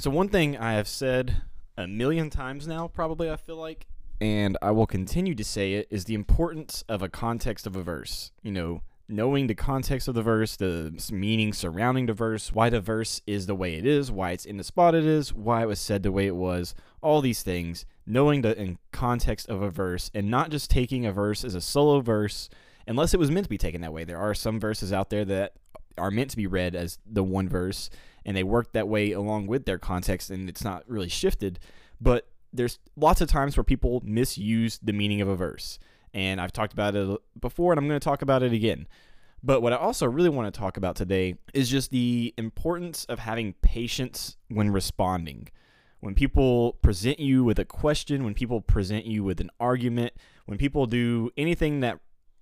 So, one thing I have said a million times now, probably, I feel like, and I will continue to say it, is the importance of a context of a verse. You know, knowing the context of the verse, the meaning surrounding the verse, why the verse is the way it is, why it's in the spot it is, why it was said the way it was, all these things, knowing the in context of a verse and not just taking a verse as a solo verse unless it was meant to be taken that way. There are some verses out there that are meant to be read as the one verse and they work that way along with their context and it's not really shifted, but there's lots of times where people misuse the meaning of a verse and I've talked about it before, and I'm going to talk about it again. But what I also really want to talk about today is just the importance of having patience when responding. When people present you with a question, when people present you with an argument, when people do anything that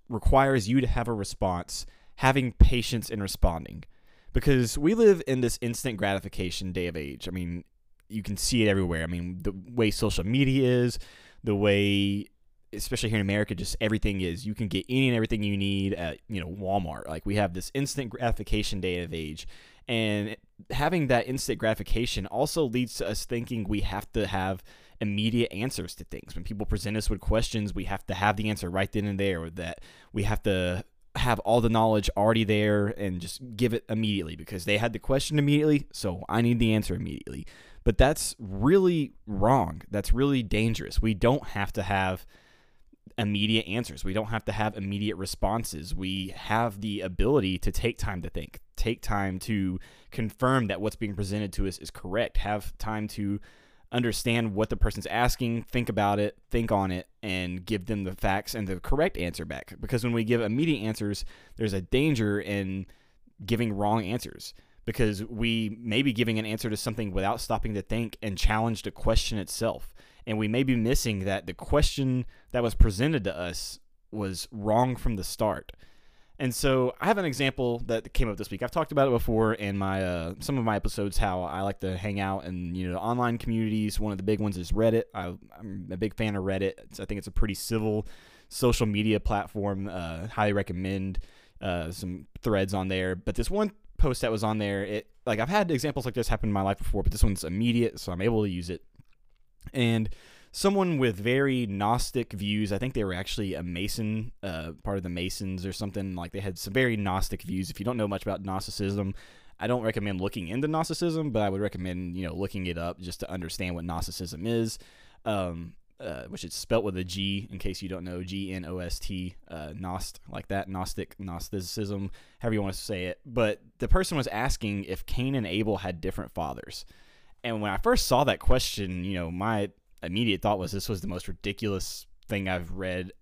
requires you to have a response, having patience in responding. Because we live in this instant gratification day of age. I mean, you can see it everywhere. I mean, the way social media is, the way especially here in America, just everything is you can get any and everything you need at you know Walmart. Like we have this instant gratification day of age, and having that instant gratification also leads to us thinking we have to have immediate answers to things. When people present us with questions, we have to have the answer right then and there, or that we have to have all the knowledge already there and just give it immediately because they had the question immediately, so I need the answer immediately. But that's really wrong. That's really dangerous. We don't have to have immediate answers. We don't have to have immediate responses. We have the ability to take time to think, take time to confirm that what's being presented to us is correct, have time to understand what the person's asking, think about it, think on it, and give them the facts and the correct answer back. Because when we give immediate answers, there's a danger in giving wrong answers because we may be giving an answer to something without stopping to think and challenge the question itself and we may be missing that the question that was presented to us was wrong from the start. And so I have an example that came up this week. I've talked about it before in my uh, some of my episodes. How I like to hang out in you know online communities. One of the big ones is Reddit. I, am a big fan of Reddit. It's, I think it's a pretty civil social media platform. Uh, highly recommend uh, some threads on there. But this one post that was on there, it like I've had examples like this happen in my life before, but this one's immediate, so I'm able to use it and someone with very Gnostic views. I think they were actually a Mason, uh, part of the Masons or something. Like they had some very Gnostic views. If you don't know much about Gnosticism, I don't recommend looking into Gnosticism, but I would recommend you know looking it up just to understand what Gnosticism is. Um, uh, which is spelt with a G, in case you don't know, G N O S T, uh, Gnost, like that, Gnostic, Gnosticism, however you want to say it. But the person was asking if Cain and Abel had different fathers. And when I first saw that question, you know, my immediate thought was this was the most ridiculous thing I've read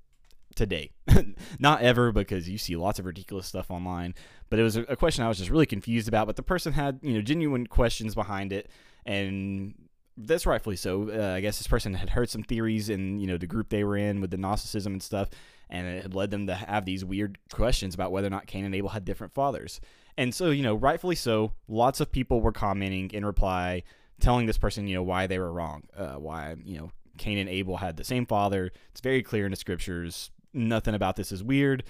today. Not ever, because you see lots of ridiculous stuff online. But it was a question I was just really confused about. But the person had, you know, genuine questions behind it, and that's rightfully so. Uh, I guess this person had heard some theories in, you know, the group they were in with the Gnosticism and stuff, and it had led them to have these weird questions about whether or not Cain and Abel had different fathers. And so, you know, rightfully so, lots of people were commenting in reply telling this person, you know, why they were wrong, uh, why, you know, Cain and Abel had the same father. It's very clear in the scriptures. Nothing about this is weird.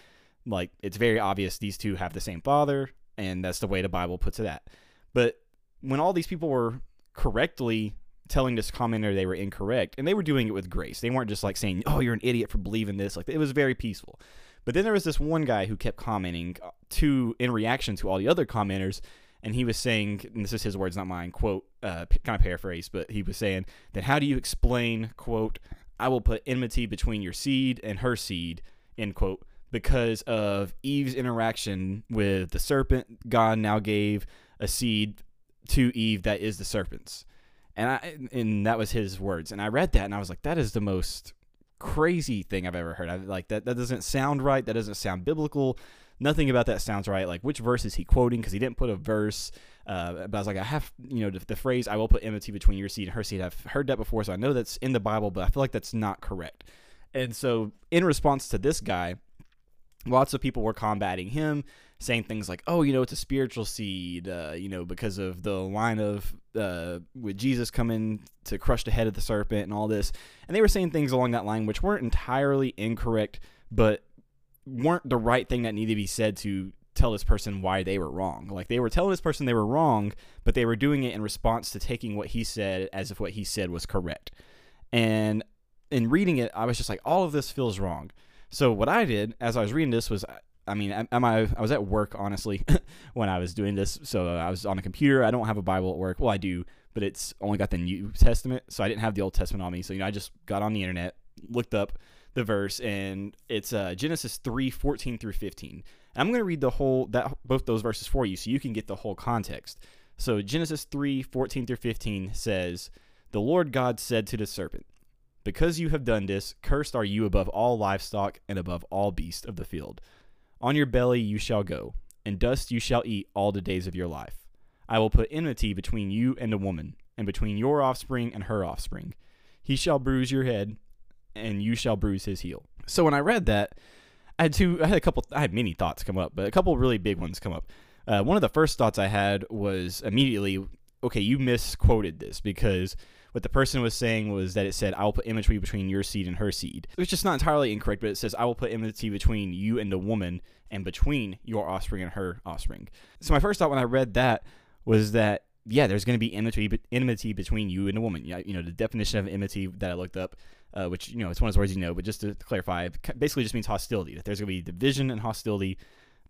Like, it's very obvious these two have the same father, and that's the way the Bible puts it at. But when all these people were correctly telling this commenter they were incorrect, and they were doing it with grace, they weren't just like saying, oh, you're an idiot for believing this. Like, it was very peaceful. But then there was this one guy who kept commenting uh, to, in reaction to all the other commenters, and he was saying, and this is his words, not mine, quote, uh, kind of paraphrase, but he was saying that how do you explain, quote, I will put enmity between your seed and her seed, end quote, because of Eve's interaction with the serpent. God now gave a seed to Eve that is the serpent's. And I and that was his words. And I read that and I was like, that is the most crazy thing I've ever heard. I like that that doesn't sound right. That doesn't sound biblical nothing about that sounds right. Like, which verse is he quoting? Because he didn't put a verse. Uh, but I was like, I have, you know, the, the, phrase, I will put enmity between your seed and her seed. I've heard that before, so I know that's in the Bible, but I feel like that's not correct. And so, in response to this guy, lots of people were combating him, saying things like, oh, you know, it's a spiritual seed, uh, you know, because of the line of uh, with Jesus coming to crush the head of the serpent and all this. And they were saying things along that line which weren't entirely incorrect, but weren't the right thing that needed to be said to tell this person why they were wrong. Like they were telling this person they were wrong, but they were doing it in response to taking what he said as if what he said was correct. And in reading it, I was just like, all of this feels wrong. So what I did as I was reading this was, I mean, am I? I was at work honestly when I was doing this. So I was on a computer. I don't have a Bible at work. Well, I do, but it's only got the New Testament, so I didn't have the Old Testament on me. So you know, I just got on the internet, looked up the verse, and it's uh, Genesis three fourteen through fifteen. I'm going to read the whole that both those verses for you, so you can get the whole context. So Genesis three fourteen through fifteen says, "The Lord God said to the serpent." Because you have done this, cursed are you above all livestock and above all beasts of the field. On your belly you shall go, and dust you shall eat all the days of your life. I will put enmity between you and the woman, and between your offspring and her offspring. He shall bruise your head, and you shall bruise his heel. So when I read that, I had two. I had a couple. I had many thoughts come up, but a couple really big ones come up. Uh, one of the first thoughts I had was immediately, okay, you misquoted this because what the person was saying was that it said, I will put enmity between your seed and her seed. It's just not entirely incorrect, but it says, I will put enmity between you and the woman and between your offspring and her offspring. So my first thought when I read that was that, yeah, there's going to be enmity, enmity between you and the woman. You know, the definition of enmity that I looked up, uh, which, you know, it's one of those words you know, but just to clarify, basically just means hostility. That there's going to be division and hostility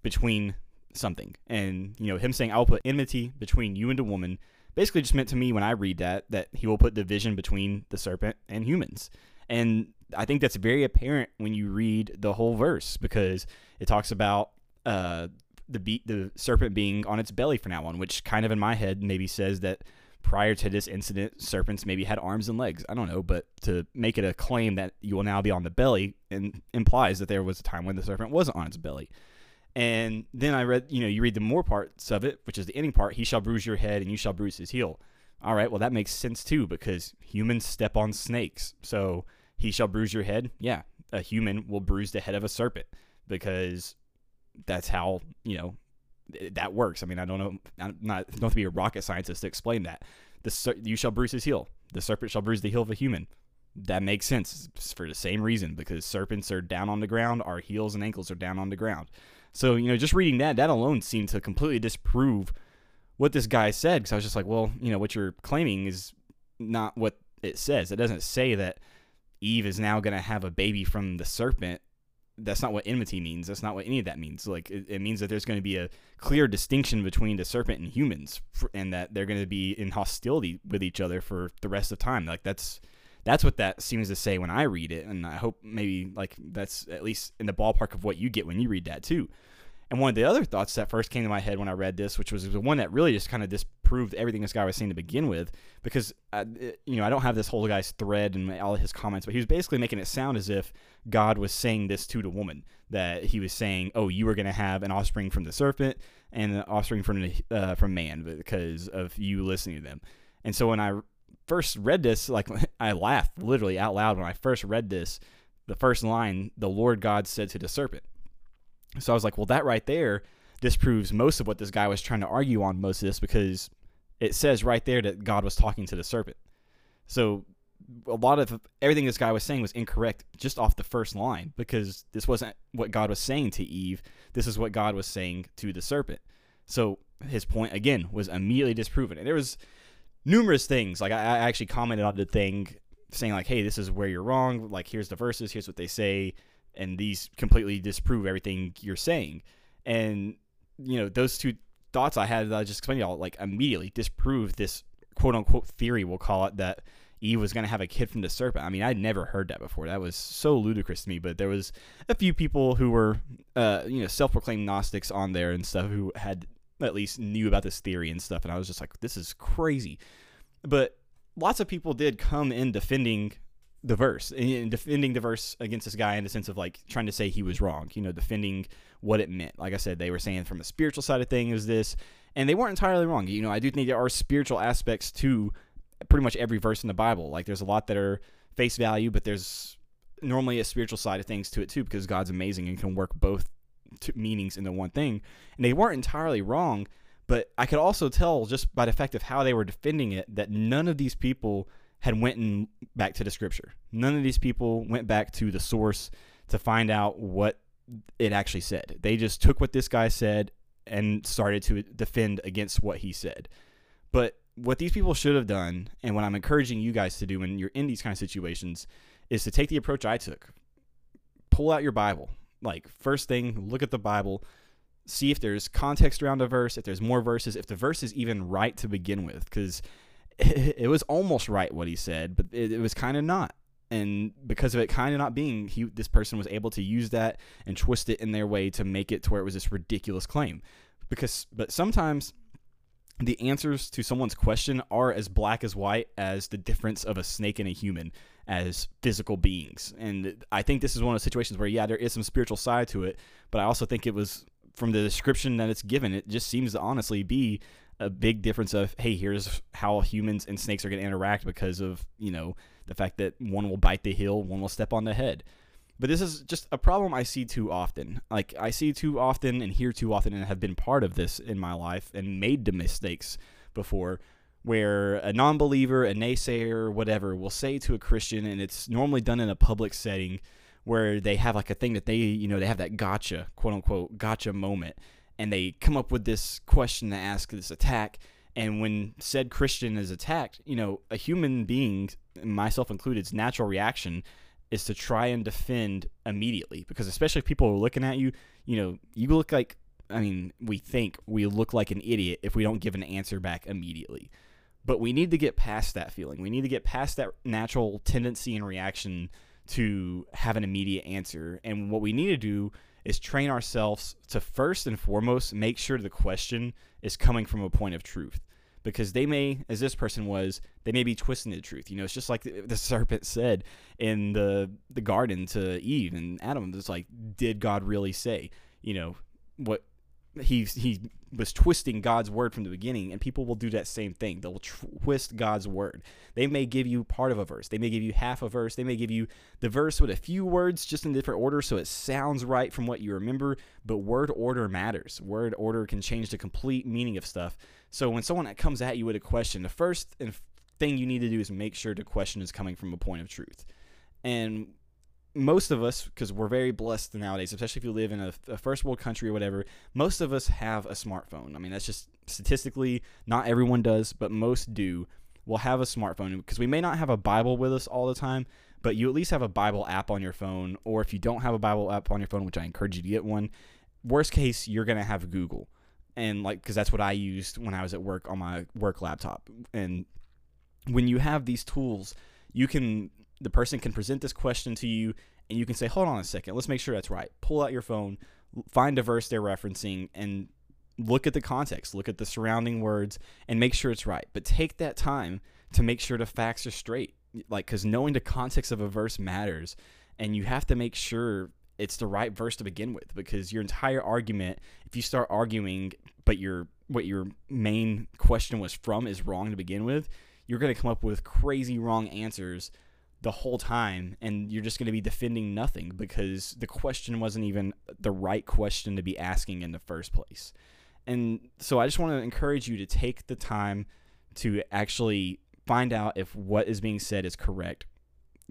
between something. And, you know, him saying, I'll put enmity between you and a woman basically just meant to me when I read that that he will put division between the serpent and humans. And I think that's very apparent when you read the whole verse because it talks about uh, the be- the serpent being on its belly from now on, which kind of in my head maybe says that prior to this incident, serpents maybe had arms and legs. I don't know, but to make it a claim that you will now be on the belly and implies that there was a time when the serpent wasn't on its belly. And then I read, you know, you read the more parts of it, which is the ending part. He shall bruise your head, and you shall bruise his heel. All right, well that makes sense too because humans step on snakes. So he shall bruise your head. Yeah, a human will bruise the head of a serpent because that's how you know that works. I mean, I don't know. I'm not don't have to be a rocket scientist to explain that. The you shall bruise his heel. The serpent shall bruise the heel of a human. That makes sense for the same reason because serpents are down on the ground. Our heels and ankles are down on the ground. So, you know, just reading that, that alone seemed to completely disprove what this guy said. Because I was just like, well, you know, what you're claiming is not what it says. It doesn't say that Eve is now going to have a baby from the serpent. That's not what enmity means. That's not what any of that means. Like, it, it means that there's going to be a clear distinction between the serpent and humans, for, and that they're going to be in hostility with each other for the rest of time. Like, that's that's what that seems to say when I read it, and I hope maybe like that's at least in the ballpark of what you get when you read that too. And one of the other thoughts that first came to my head when I read this, which was the one that really just kind of disproved everything this guy was saying to begin with, because I, you know I don't have this whole guy's thread and all his comments, but he was basically making it sound as if God was saying this to the woman that he was saying, "Oh, you are going to have an offspring from the serpent and an offspring from uh, from man because of you listening to them." And so when I first read this, like I laughed literally out loud when I first read this. The first line, the Lord God said to the serpent. So I was like, well, that right there disproves most of what this guy was trying to argue on most of this because it says right there that God was talking to the serpent. So a lot of everything this guy was saying was incorrect just off the first line because this wasn't what God was saying to Eve. This is what God was saying to the serpent. So his point again was immediately disproven. And there was numerous things. Like I, I actually commented on the thing saying like, "Hey, this is where you're wrong. Like here's the verses. Here's what they say." And these completely disprove everything you're saying. And you know, those two thoughts I had that I just explained y'all like immediately disprove this quote unquote theory, we'll call it, that Eve was going to have a kid from the serpent. I mean, I'd never heard that before. That was so ludicrous to me. But there was a few people who were, uh, you know, self-proclaimed Gnostics on there and stuff who had at least knew about this theory and stuff. And I was just like, this is crazy. But lots of people did come in defending the verse and defending the verse against this guy in the sense of like trying to say he was wrong, you know, defending what it meant. Like I said, they were saying from a spiritual side of things this, and they weren't entirely wrong. You know, I do think there are spiritual aspects to pretty much every verse in the Bible. Like there's a lot that are face value, but there's normally a spiritual side of things to it too because God's amazing and can work both meanings into one thing. And they weren't entirely wrong, but I could also tell just by the fact of how they were defending it that none of these people had went and back to the scripture. None of these people went back to the source to find out what it actually said. They just took what this guy said and started to defend against what he said. But what these people should have done, and what I'm encouraging you guys to do when you're in these kind of situations, is to take the approach I took. Pull out your Bible. Like, first thing, look at the Bible, see if there's context around a verse, if there's more verses, if the verse is even right to begin with. Because it, was almost right what he said, but it, it was kind of not. And because of it kind of not being, he this person was able to use that and twist it in their way to make it to where it was this ridiculous claim. Because, but sometimes the answers to someone's question are as black as white as the difference of a snake and a human as physical beings. And I think this is one of the situations where, yeah, there is some spiritual side to it, but I also think it was from the description that it's given, it just seems to honestly be a big difference of, hey, here's how humans and snakes are going to interact because of, you know, the fact that one will bite the heel, one will step on the head. But this is just a problem I see too often. Like I see too often and hear too often and have been part of this in my life and made the mistakes before where a non-believer, a naysayer, whatever will say to a Christian and it's normally done in a public setting where they have like a thing that they, you know, they have that gotcha, quote unquote, gotcha moment and they come up with this question to ask this attack and when said Christian is attacked, you know, a human being, myself included's natural reaction is to try and defend immediately because especially if people are looking at you, you know, you look like I mean, we think we look like an idiot if we don't give an answer back immediately. But we need to get past that feeling. We need to get past that natural tendency and reaction to have an immediate answer. And what we need to do is train ourselves to first and foremost make sure the question is coming from a point of truth because they may, as this person was, they may be twisting the truth. You know, it's just like the, serpent said in the the garden to Eve and Adam. It's like, did God really say? You know, what he he was twisting God's word from the beginning, and people will do that same thing. They'll twist God's word. They may give you part of a verse. They may give you half a verse. They may give you the verse with a few words just in different order, so it sounds right from what you remember. But word order matters. Word order can change the complete meaning of stuff. So when someone comes at you with a question, the first thing you need to do is make sure the question is coming from a point of truth. And most of us, because we're very blessed nowadays, especially if you live in a, a, first world country or whatever, most of us have a smartphone. I mean, that's just statistically, not everyone does, but most do. We'll have a smartphone because we may not have a Bible with us all the time, but you at least have a Bible app on your phone. Or if you don't have a Bible app on your phone, which I encourage you to get one, worst case, you're going to have Google. And like, because that's what I used when I was at work on my work laptop. And when you have these tools, you can the person can present this question to you and you can say, hold on a second, let's make sure that's right. Pull out your phone, find a verse they're referencing, and look at the context, look at the surrounding words, and make sure it's right. But take that time to make sure the facts are straight. Like, because knowing the context of a verse matters, and you have to make sure it's the right verse to begin with. Because your entire argument, if you start arguing, but your what your main question was from is wrong to begin with, you're going to come up with crazy wrong answers the whole time and you're just going to be defending nothing because the question wasn't even the right question to be asking in the first place. And so I just want to encourage you to take the time to actually find out if what is being said is correct.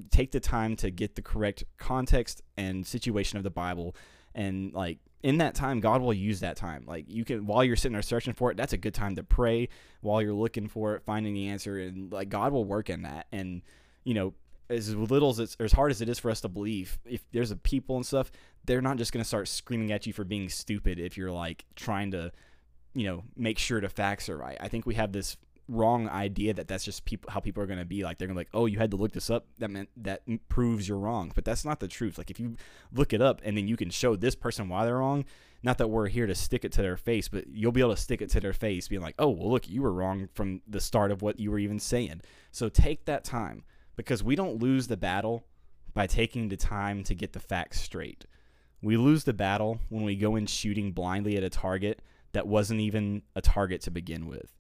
Take the time to get the correct context and situation of the Bible and like in that time God will use that time. Like you can while you're sitting there searching for it, that's a good time to pray while you're looking for it, finding the answer and like God will work in that and you know as little as it's as hard as it is for us to believe, if there's a people and stuff, they're not just gonna start screaming at you for being stupid if you're like trying to, you know, make sure the facts are right. I think we have this wrong idea that that's just people how people are going to be like they're going to like oh you had to look this up that meant that proves you're wrong but that's not the truth like if you look it up and then you can show this person why they're wrong not that we're here to stick it to their face but you'll be able to stick it to their face being like oh well look you were wrong from the start of what you were even saying so take that time because we don't lose the battle by taking the time to get the facts straight. We lose the battle when we go in shooting blindly at a target that wasn't even a target to begin with.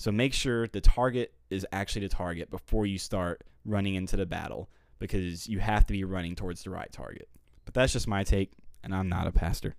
So make sure the target is actually the target before you start running into the battle because you have to be running towards the right target. But that's just my take, and I'm not a pastor.